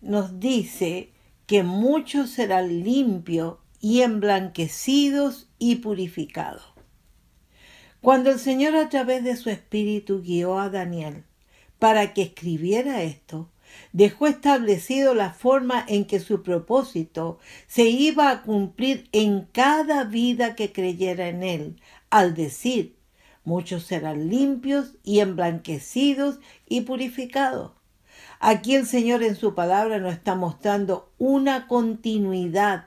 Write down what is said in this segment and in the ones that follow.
nos dice que muchos serán limpios y emblanquecidos y purificados. Cuando el Señor a través de su Espíritu guió a Daniel para que escribiera esto, dejó establecido la forma en que su propósito se iba a cumplir en cada vida que creyera en él, al decir, muchos serán limpios y emblanquecidos y purificados. Aquí el Señor en su palabra nos está mostrando una continuidad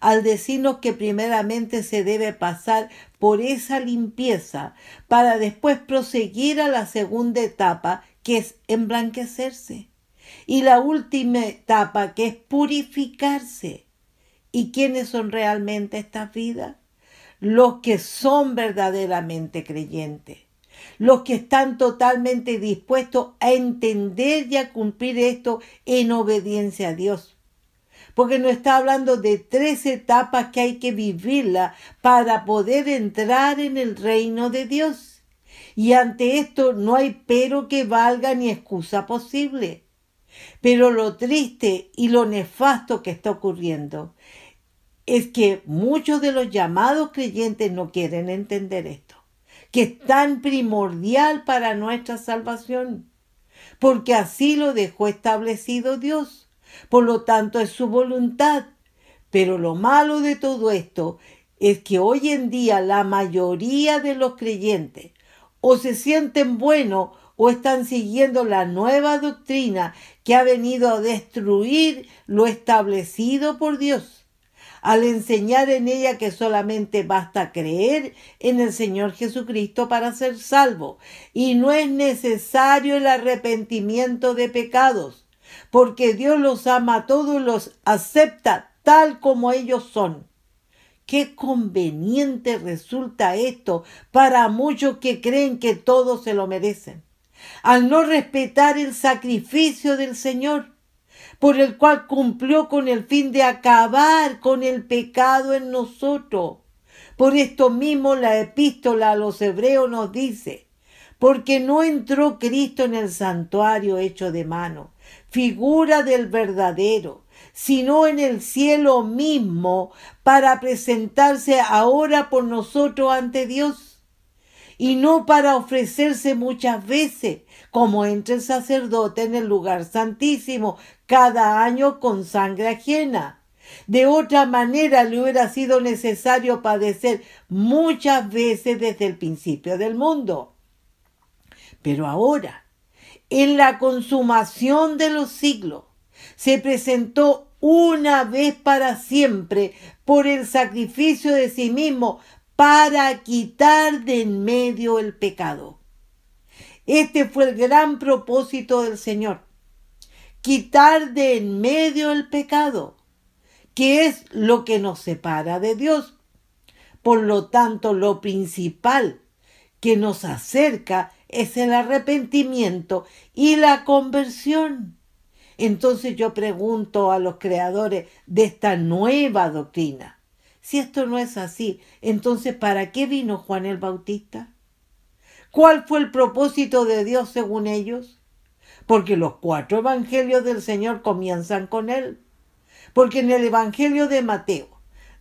al decirnos que primeramente se debe pasar por esa limpieza para después proseguir a la segunda etapa que es emblanquecerse y la última etapa que es purificarse. ¿Y quiénes son realmente estas vidas? Los que son verdaderamente creyentes los que están totalmente dispuestos a entender y a cumplir esto en obediencia a Dios. Porque nos está hablando de tres etapas que hay que vivirla para poder entrar en el reino de Dios. Y ante esto no hay pero que valga ni excusa posible. Pero lo triste y lo nefasto que está ocurriendo es que muchos de los llamados creyentes no quieren entender esto que es tan primordial para nuestra salvación, porque así lo dejó establecido Dios. Por lo tanto, es su voluntad. Pero lo malo de todo esto es que hoy en día la mayoría de los creyentes o se sienten buenos o están siguiendo la nueva doctrina que ha venido a destruir lo establecido por Dios al enseñar en ella que solamente basta creer en el Señor Jesucristo para ser salvo y no es necesario el arrepentimiento de pecados, porque Dios los ama a todos y los acepta tal como ellos son. Qué conveniente resulta esto para muchos que creen que todos se lo merecen, al no respetar el sacrificio del Señor por el cual cumplió con el fin de acabar con el pecado en nosotros. Por esto mismo la epístola a los hebreos nos dice, porque no entró Cristo en el santuario hecho de mano, figura del verdadero, sino en el cielo mismo, para presentarse ahora por nosotros ante Dios y no para ofrecerse muchas veces, como entra el sacerdote en el lugar santísimo cada año con sangre ajena. De otra manera le hubiera sido necesario padecer muchas veces desde el principio del mundo. Pero ahora, en la consumación de los siglos, se presentó una vez para siempre por el sacrificio de sí mismo para quitar de en medio el pecado. Este fue el gran propósito del Señor, quitar de en medio el pecado, que es lo que nos separa de Dios. Por lo tanto, lo principal que nos acerca es el arrepentimiento y la conversión. Entonces yo pregunto a los creadores de esta nueva doctrina, si esto no es así, entonces ¿para qué vino Juan el Bautista? ¿Cuál fue el propósito de Dios según ellos? Porque los cuatro evangelios del Señor comienzan con él. Porque en el Evangelio de Mateo,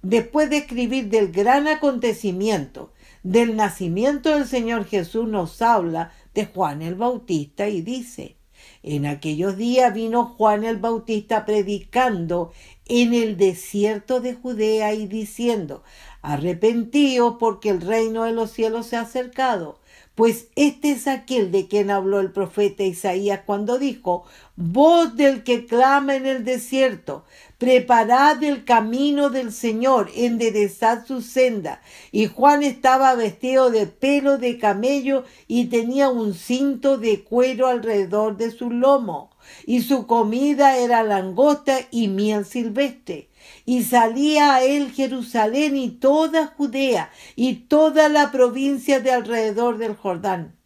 después de escribir del gran acontecimiento del nacimiento del Señor Jesús, nos habla de Juan el Bautista y dice, en aquellos días vino Juan el Bautista predicando en el desierto de Judea y diciendo, arrepentíos porque el reino de los cielos se ha acercado. Pues este es aquel de quien habló el profeta Isaías cuando dijo, voz del que clama en el desierto, preparad el camino del Señor, enderezad su senda. Y Juan estaba vestido de pelo de camello y tenía un cinto de cuero alrededor de su lomo. Y su comida era langosta y miel silvestre. Y salía a él Jerusalén y toda Judea y toda la provincia de alrededor del Jordán.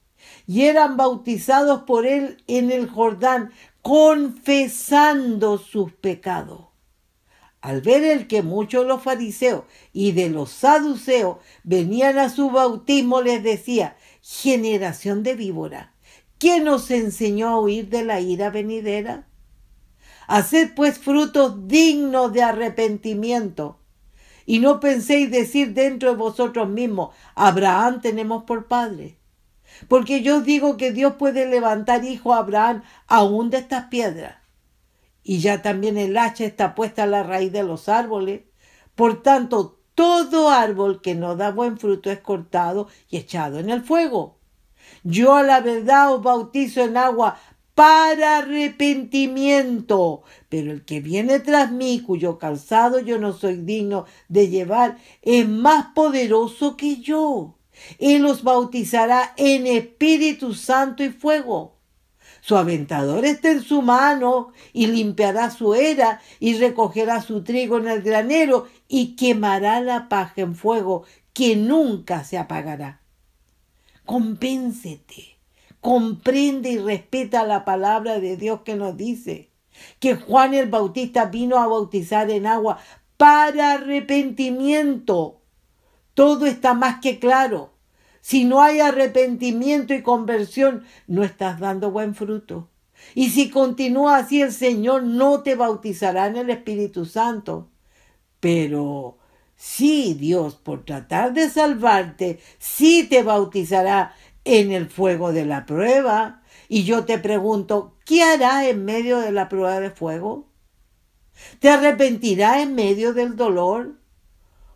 Y eran bautizados por él en el Jordán, confesando sus pecados. Al ver el que muchos de los fariseos y de los saduceos venían a su bautismo, les decía, generación de víbora, ¿quién nos enseñó a huir de la ira venidera? Haced pues frutos dignos de arrepentimiento. Y no penséis decir dentro de vosotros mismos, Abraham tenemos por padre. Porque yo digo que Dios puede levantar hijo a Abraham aún de estas piedras y ya también el hacha está puesta a la raíz de los árboles. Por tanto, todo árbol que no da buen fruto es cortado y echado en el fuego. Yo a la verdad os bautizo en agua para arrepentimiento, pero el que viene tras mí, cuyo calzado yo no soy digno de llevar, es más poderoso que yo. Él os bautizará en Espíritu Santo y fuego. Su aventador está en su mano y limpiará su era y recogerá su trigo en el granero y quemará la paja en fuego que nunca se apagará. Compénsete, comprende y respeta la palabra de Dios que nos dice que Juan el Bautista vino a bautizar en agua para arrepentimiento. Todo está más que claro. Si no hay arrepentimiento y conversión, no estás dando buen fruto. Y si continúa así, el Señor no te bautizará en el Espíritu Santo. Pero sí, Dios, por tratar de salvarte, sí te bautizará en el fuego de la prueba. Y yo te pregunto, ¿qué hará en medio de la prueba de fuego? ¿Te arrepentirá en medio del dolor?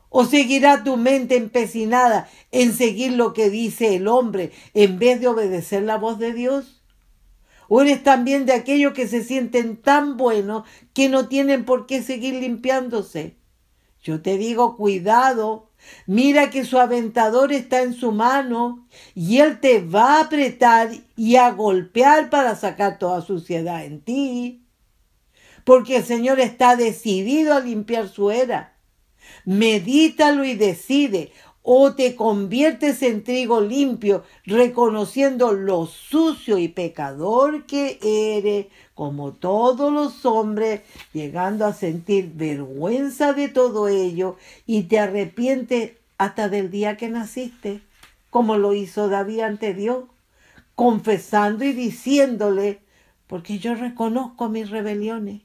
¿O seguirá tu mente empecinada en seguir lo que dice el hombre en vez de obedecer la voz de Dios? ¿O eres también de aquellos que se sienten tan buenos que no tienen por qué seguir limpiándose? Yo te digo, cuidado, mira que su aventador está en su mano y él te va a apretar y a golpear para sacar toda suciedad en ti. Porque el Señor está decidido a limpiar su era Medítalo y decide. O te conviertes en trigo limpio, reconociendo lo sucio y pecador que eres, como todos los hombres, llegando a sentir vergüenza de todo ello y te arrepientes hasta del día que naciste, como lo hizo David ante Dios, confesando y diciéndole, porque yo reconozco mis rebeliones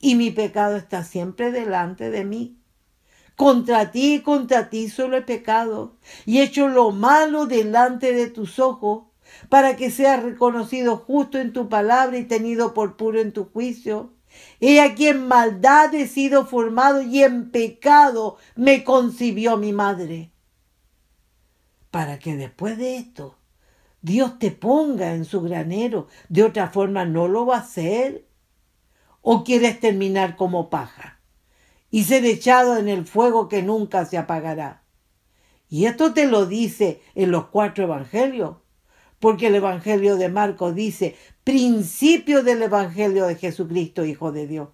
y mi pecado está siempre delante de mí. Contra ti y contra ti solo he pecado y hecho lo malo delante de tus ojos, para que seas reconocido justo en tu palabra y tenido por puro en tu juicio. He aquí en maldad he sido formado y en pecado me concibió mi madre. Para que después de esto Dios te ponga en su granero, de otra forma no lo va a hacer. ¿O quieres terminar como paja? Y ser echado en el fuego que nunca se apagará. Y esto te lo dice en los cuatro evangelios, porque el evangelio de Marcos dice principio del evangelio de Jesucristo, Hijo de Dios.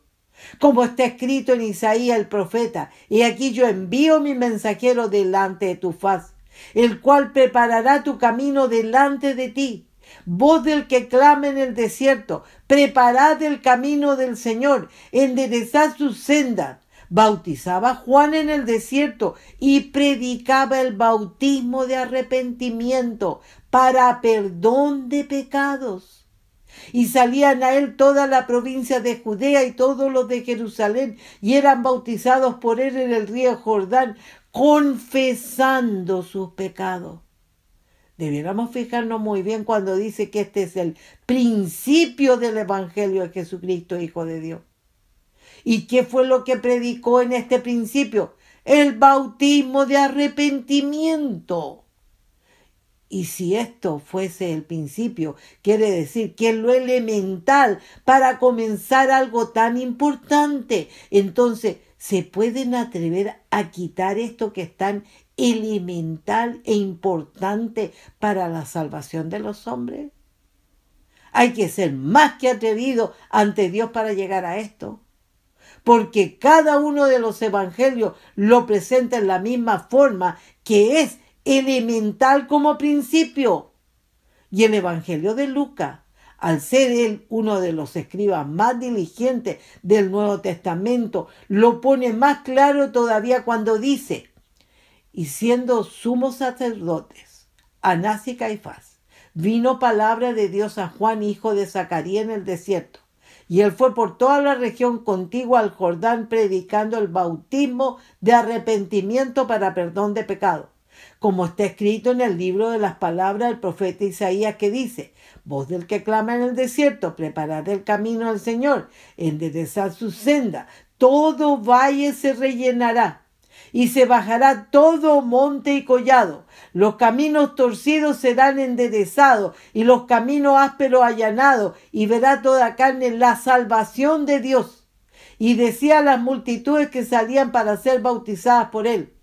Como está escrito en Isaías el profeta, y aquí yo envío mi mensajero delante de tu faz, el cual preparará tu camino delante de ti. voz del que clama en el desierto, preparad el camino del Señor, enderezad sus sendas. Bautizaba Juan en el desierto y predicaba el bautismo de arrepentimiento para perdón de pecados y salían a él toda la provincia de Judea y todos los de Jerusalén, y eran bautizados por él en el río Jordán, confesando sus pecados. Debiéramos fijarnos muy bien cuando dice que este es el principio del Evangelio de Jesucristo, Hijo de Dios. ¿Y qué fue lo que predicó en este principio? El bautismo de arrepentimiento. Y si esto fuese el principio, quiere decir que es lo elemental para comenzar algo tan importante. Entonces, ¿se pueden atrever a quitar esto que es tan elemental e importante para la salvación de los hombres? Hay que ser más que atrevido ante Dios para llegar a esto porque cada uno de los evangelios lo presenta en la misma forma que es elemental como principio. Y el Evangelio de Lucas, al ser él uno de los escribas más diligentes del Nuevo Testamento, lo pone más claro todavía cuando dice, y siendo sumos sacerdotes, Anás y Caifás, vino palabra de Dios a Juan, hijo de Zacarías, en el desierto. Y él fue por toda la región contigua al Jordán predicando el bautismo de arrepentimiento para perdón de pecado como está escrito en el libro de las palabras del profeta Isaías que dice, voz del que clama en el desierto, preparad el camino al Señor, enderezad su senda, todo valle se rellenará y se bajará todo monte y collado. Los caminos torcidos serán enderezados y los caminos ásperos allanados y verá toda carne la salvación de Dios. Y decía a las multitudes que salían para ser bautizadas por él,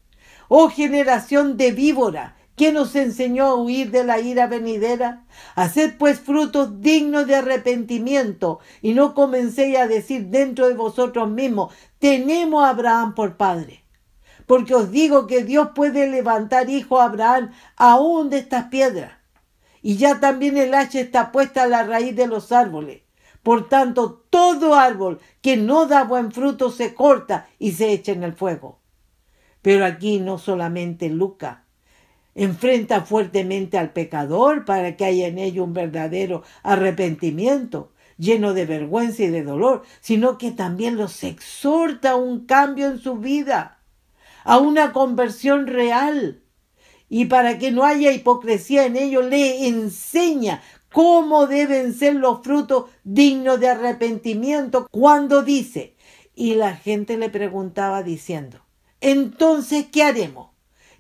Oh generación de víbora, ¿quién nos enseñó a huir de la ira venidera? Haced pues frutos dignos de arrepentimiento y no comencéis a decir dentro de vosotros mismos, tenemos a Abraham por padre. Porque os digo que Dios puede levantar hijo a Abraham aún de estas piedras. Y ya también el hacha está puesta a la raíz de los árboles. Por tanto, todo árbol que no da buen fruto se corta y se echa en el fuego. Pero aquí no solamente Lucas enfrenta fuertemente al pecador para que haya en ello un verdadero arrepentimiento lleno de vergüenza y de dolor, sino que también los exhorta a un cambio en su vida, a una conversión real. Y para que no haya hipocresía en ello, le enseña cómo deben ser los frutos dignos de arrepentimiento cuando dice, y la gente le preguntaba diciendo, entonces, ¿qué haremos?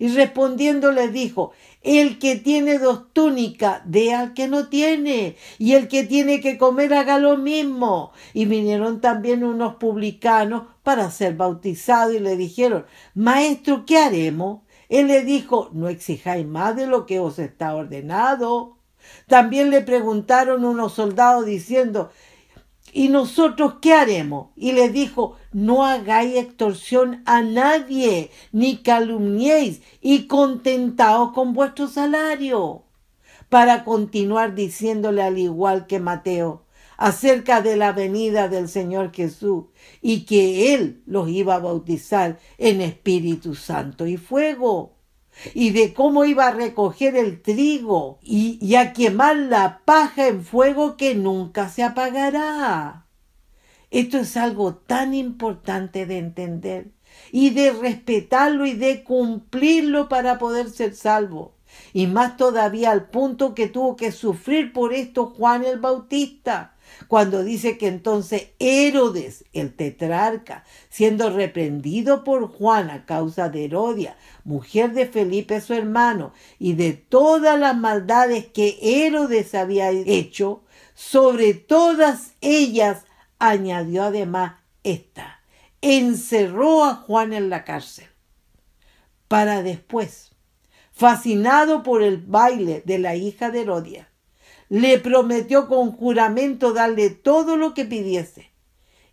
Y respondiendo les dijo, el que tiene dos túnicas, dé al que no tiene, y el que tiene que comer, haga lo mismo. Y vinieron también unos publicanos para ser bautizados y le dijeron, Maestro, ¿qué haremos? Él le dijo, no exijáis más de lo que os está ordenado. También le preguntaron unos soldados diciendo, ¿Y nosotros qué haremos? Y les dijo, no hagáis extorsión a nadie, ni calumniéis, y contentaos con vuestro salario. Para continuar diciéndole al igual que Mateo, acerca de la venida del Señor Jesús, y que Él los iba a bautizar en Espíritu Santo y fuego y de cómo iba a recoger el trigo y, a quemar la paja en fuego que nunca se apagará. Esto es algo tan importante de entender y de respetarlo y de cumplirlo para poder ser salvo. Y más todavía al punto que tuvo que sufrir por esto Juan el Bautista, cuando dice que entonces Herodes, el tetrarca, siendo reprendido por Juan a causa de Herodia, mujer de Felipe su hermano, y de todas las maldades que Herodes había hecho, sobre todas ellas añadió además esta, encerró a Juan en la cárcel, para después, fascinado por el baile de la hija de Herodia, le prometió con juramento darle todo lo que pidiese.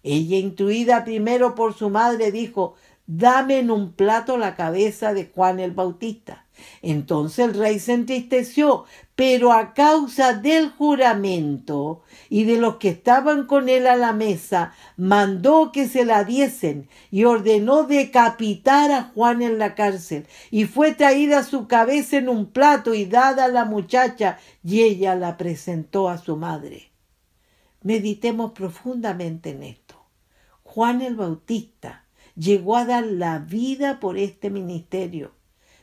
Ella, intuida primero por su madre, dijo, dame en un plato la cabeza de Juan el Bautista. Entonces el rey se entristeció, pero a causa del juramento y de los que estaban con él a la mesa, mandó que se la diesen y ordenó decapitar a Juan en la cárcel. Y fue traída su cabeza en un plato y dada a la muchacha, y ella la presentó a su madre. Meditemos profundamente en esto. Juan el Bautista llegó a dar la vida por este ministerio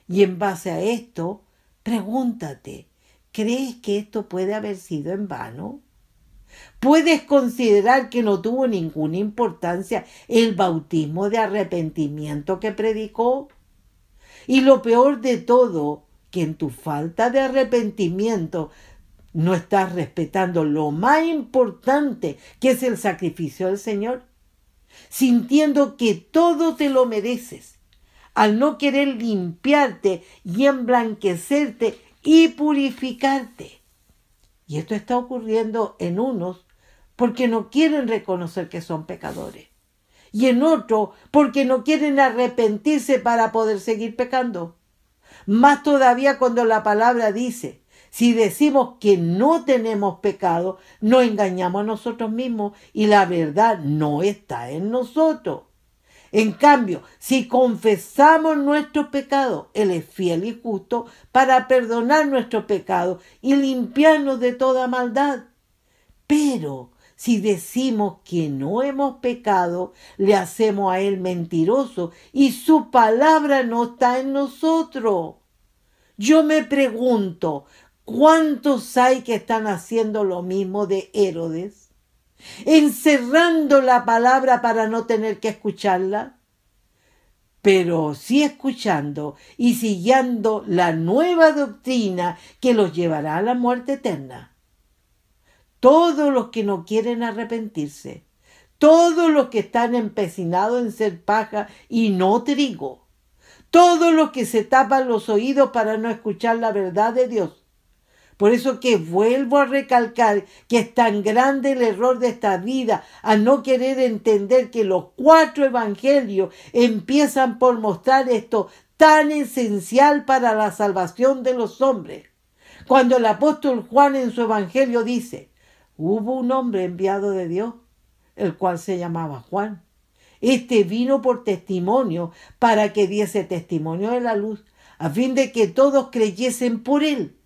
y en base a esto, pregúntate, ¿crees que esto puede haber sido en vano? ¿Puedes considerar que no tuvo ninguna importancia el bautismo de arrepentimiento que predicó? Y lo peor de todo, que en tu falta de arrepentimiento no estás respetando lo más importante, que es el sacrificio del Señor, sintiendo que todo te lo mereces al no querer limpiarte y emblanquecerte y purificarte. Y esto está ocurriendo en unos porque no quieren reconocer que son pecadores. Y en otros porque no quieren arrepentirse para poder seguir pecando. Más todavía cuando la palabra dice, si decimos que no tenemos pecado, nos engañamos a nosotros mismos y la verdad no está en nosotros. En cambio, si confesamos nuestro pecado, Él es fiel y justo para perdonar nuestro pecado y limpiarnos de toda maldad. Pero si decimos que no hemos pecado, le hacemos a Él mentiroso y su palabra no está en nosotros. Yo me pregunto, ¿cuántos hay que están haciendo lo mismo de Herodes? Encerrando la palabra para no tener que escucharla, pero sí escuchando y siguiendo la nueva doctrina que los llevará a la muerte eterna. Todos los que no quieren arrepentirse, todos los que están empecinados en ser paja y no trigo, todos los que se tapan los oídos para no escuchar la verdad de Dios, por eso que vuelvo a recalcar que es tan grande el error de esta vida a no querer entender que los cuatro evangelios empiezan por mostrar esto tan esencial para la salvación de los hombres. Cuando el apóstol Juan en su evangelio dice, hubo un hombre enviado de Dios, el cual se llamaba Juan. Este vino por testimonio para que diese testimonio de la luz, a fin de que todos creyesen por él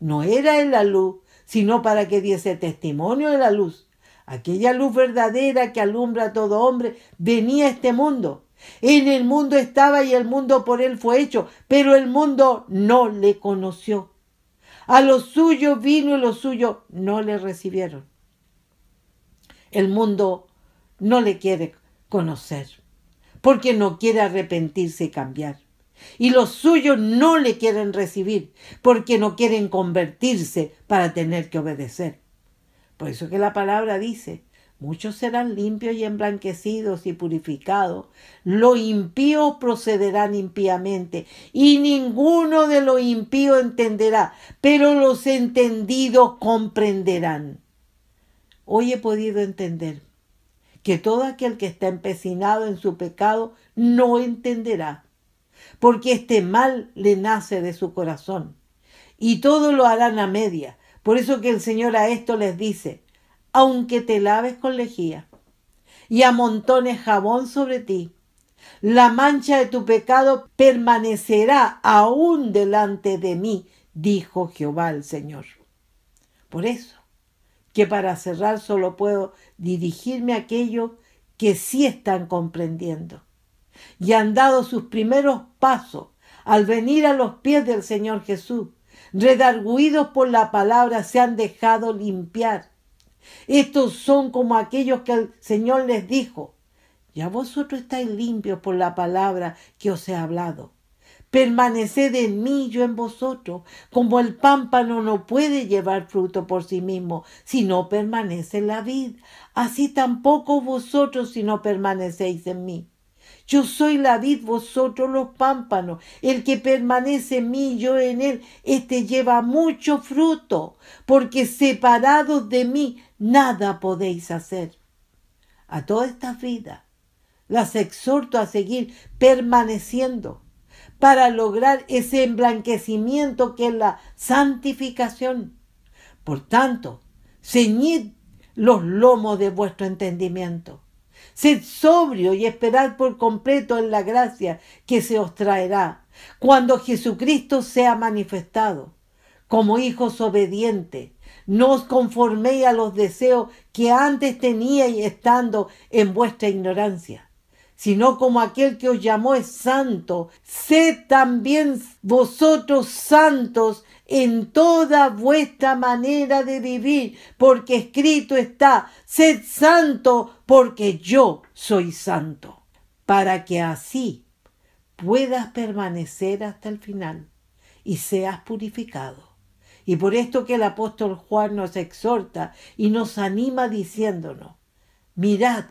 no era en la luz, sino para que diese testimonio de la luz. Aquella luz verdadera que alumbra a todo hombre venía a este mundo. En el mundo estaba y el mundo por él fue hecho, pero el mundo no le conoció. A los suyos vino y los suyos no le recibieron. El mundo no le quiere conocer, porque no quiere arrepentirse y cambiar y los suyos no le quieren recibir porque no quieren convertirse para tener que obedecer. Por eso que la palabra dice, muchos serán limpios y emblanquecidos y purificados, los impíos procederán impíamente y ninguno de los impíos entenderá, pero los entendidos comprenderán. Hoy he podido entender que todo aquel que está empecinado en su pecado no entenderá porque este mal le nace de su corazón. Y todo lo harán a media. Por eso que el Señor a esto les dice, aunque te laves con lejía y amontones jabón sobre ti, la mancha de tu pecado permanecerá aún delante de mí, dijo Jehová el Señor. Por eso, que para cerrar solo puedo dirigirme a aquellos que sí están comprendiendo y han dado sus primeros pasos al venir a los pies del Señor Jesús. Redarguidos por la palabra, se han dejado limpiar. Estos son como aquellos que el Señor les dijo, ya vosotros estáis limpios por la palabra que os he hablado. Permaneced en mí, yo en vosotros, como el pámpano no puede llevar fruto por sí mismo si no permanece en la vid, así tampoco vosotros si no permanecéis en mí. Yo soy la vid, vosotros los pámpanos. El que permanece en mí, yo en él, éste lleva mucho fruto, porque separados de mí nada podéis hacer. A todas estas vidas las exhorto a seguir permaneciendo, para lograr ese emblanquecimiento que es la santificación. Por tanto, ceñid los lomos de vuestro entendimiento. Sed sobrio y esperad por completo en la gracia que se os traerá cuando Jesucristo sea manifestado. Como hijos obedientes, no os conforméis a los deseos que antes teníais estando en vuestra ignorancia, sino como aquel que os llamó es santo, sed también vosotros santos en toda vuestra manera de vivir, porque escrito está, sed santo porque yo soy santo, para que así puedas permanecer hasta el final y seas purificado. Y por esto que el apóstol Juan nos exhorta y nos anima diciéndonos, mirad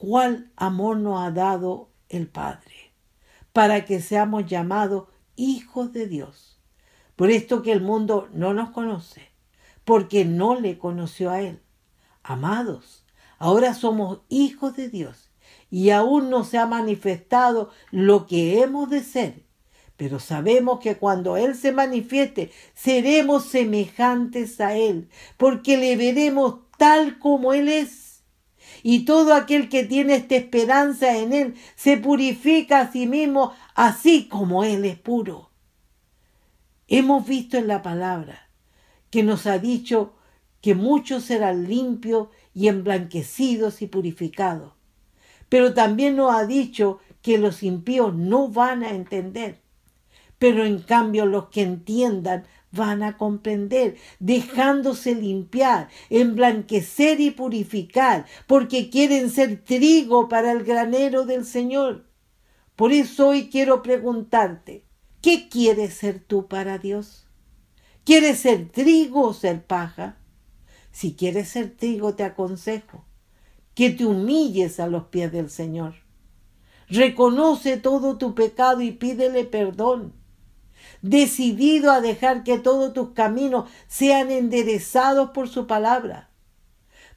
cuál amor nos ha dado el Padre, para que seamos llamados hijos de Dios. Por esto que el mundo no nos conoce, porque no le conoció a Él. Amados, ahora somos hijos de Dios y aún no se ha manifestado lo que hemos de ser. Pero sabemos que cuando Él se manifieste, seremos semejantes a Él, porque le veremos tal como Él es. Y todo aquel que tiene esta esperanza en Él se purifica a sí mismo, así como Él es puro. Hemos visto en la palabra que nos ha dicho que muchos serán limpios y emblanquecidos y purificados. Pero también nos ha dicho que los impíos no van a entender. Pero en cambio los que entiendan van a comprender, dejándose limpiar, emblanquecer y purificar, porque quieren ser trigo para el granero del Señor. Por eso hoy quiero preguntarte, ¿Qué quieres ser tú para Dios? ¿Quieres ser trigo o ser paja? Si quieres ser trigo, te aconsejo que te humilles a los pies del Señor. Reconoce todo tu pecado y pídele perdón. Decidido a dejar que todos tus caminos sean enderezados por su palabra,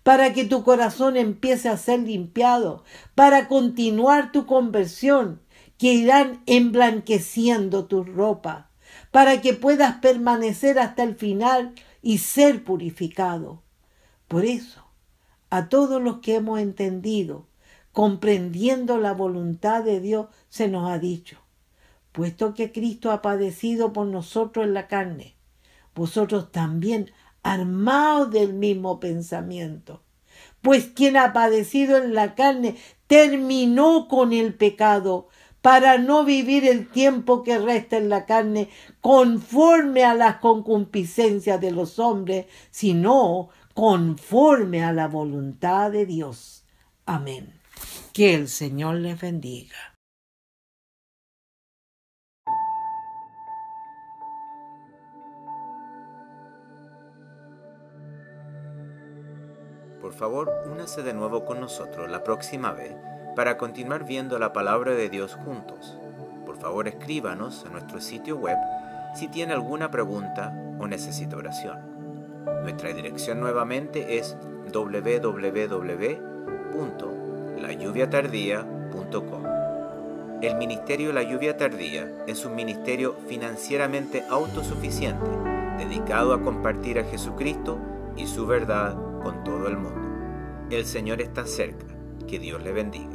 para que tu corazón empiece a ser limpiado, para continuar tu conversión que irán emblanqueciendo tu ropa, para que puedas permanecer hasta el final y ser purificado. Por eso, a todos los que hemos entendido, comprendiendo la voluntad de Dios, se nos ha dicho, puesto que Cristo ha padecido por nosotros en la carne, vosotros también armados del mismo pensamiento. Pues quien ha padecido en la carne terminó con el pecado, para no vivir el tiempo que resta en la carne conforme a las concupiscencias de los hombres, sino conforme a la voluntad de Dios. Amén. Que el Señor les bendiga. Por favor, únase de nuevo con nosotros la próxima vez para continuar viendo la palabra de Dios juntos. Por favor escríbanos a nuestro sitio web si tiene alguna pregunta o necesita oración. Nuestra dirección nuevamente es www.layuviatardía.com. El Ministerio La Lluvia Tardía es un ministerio financieramente autosuficiente, dedicado a compartir a Jesucristo y su verdad con todo el mundo. El Señor está cerca. Que Dios le bendiga.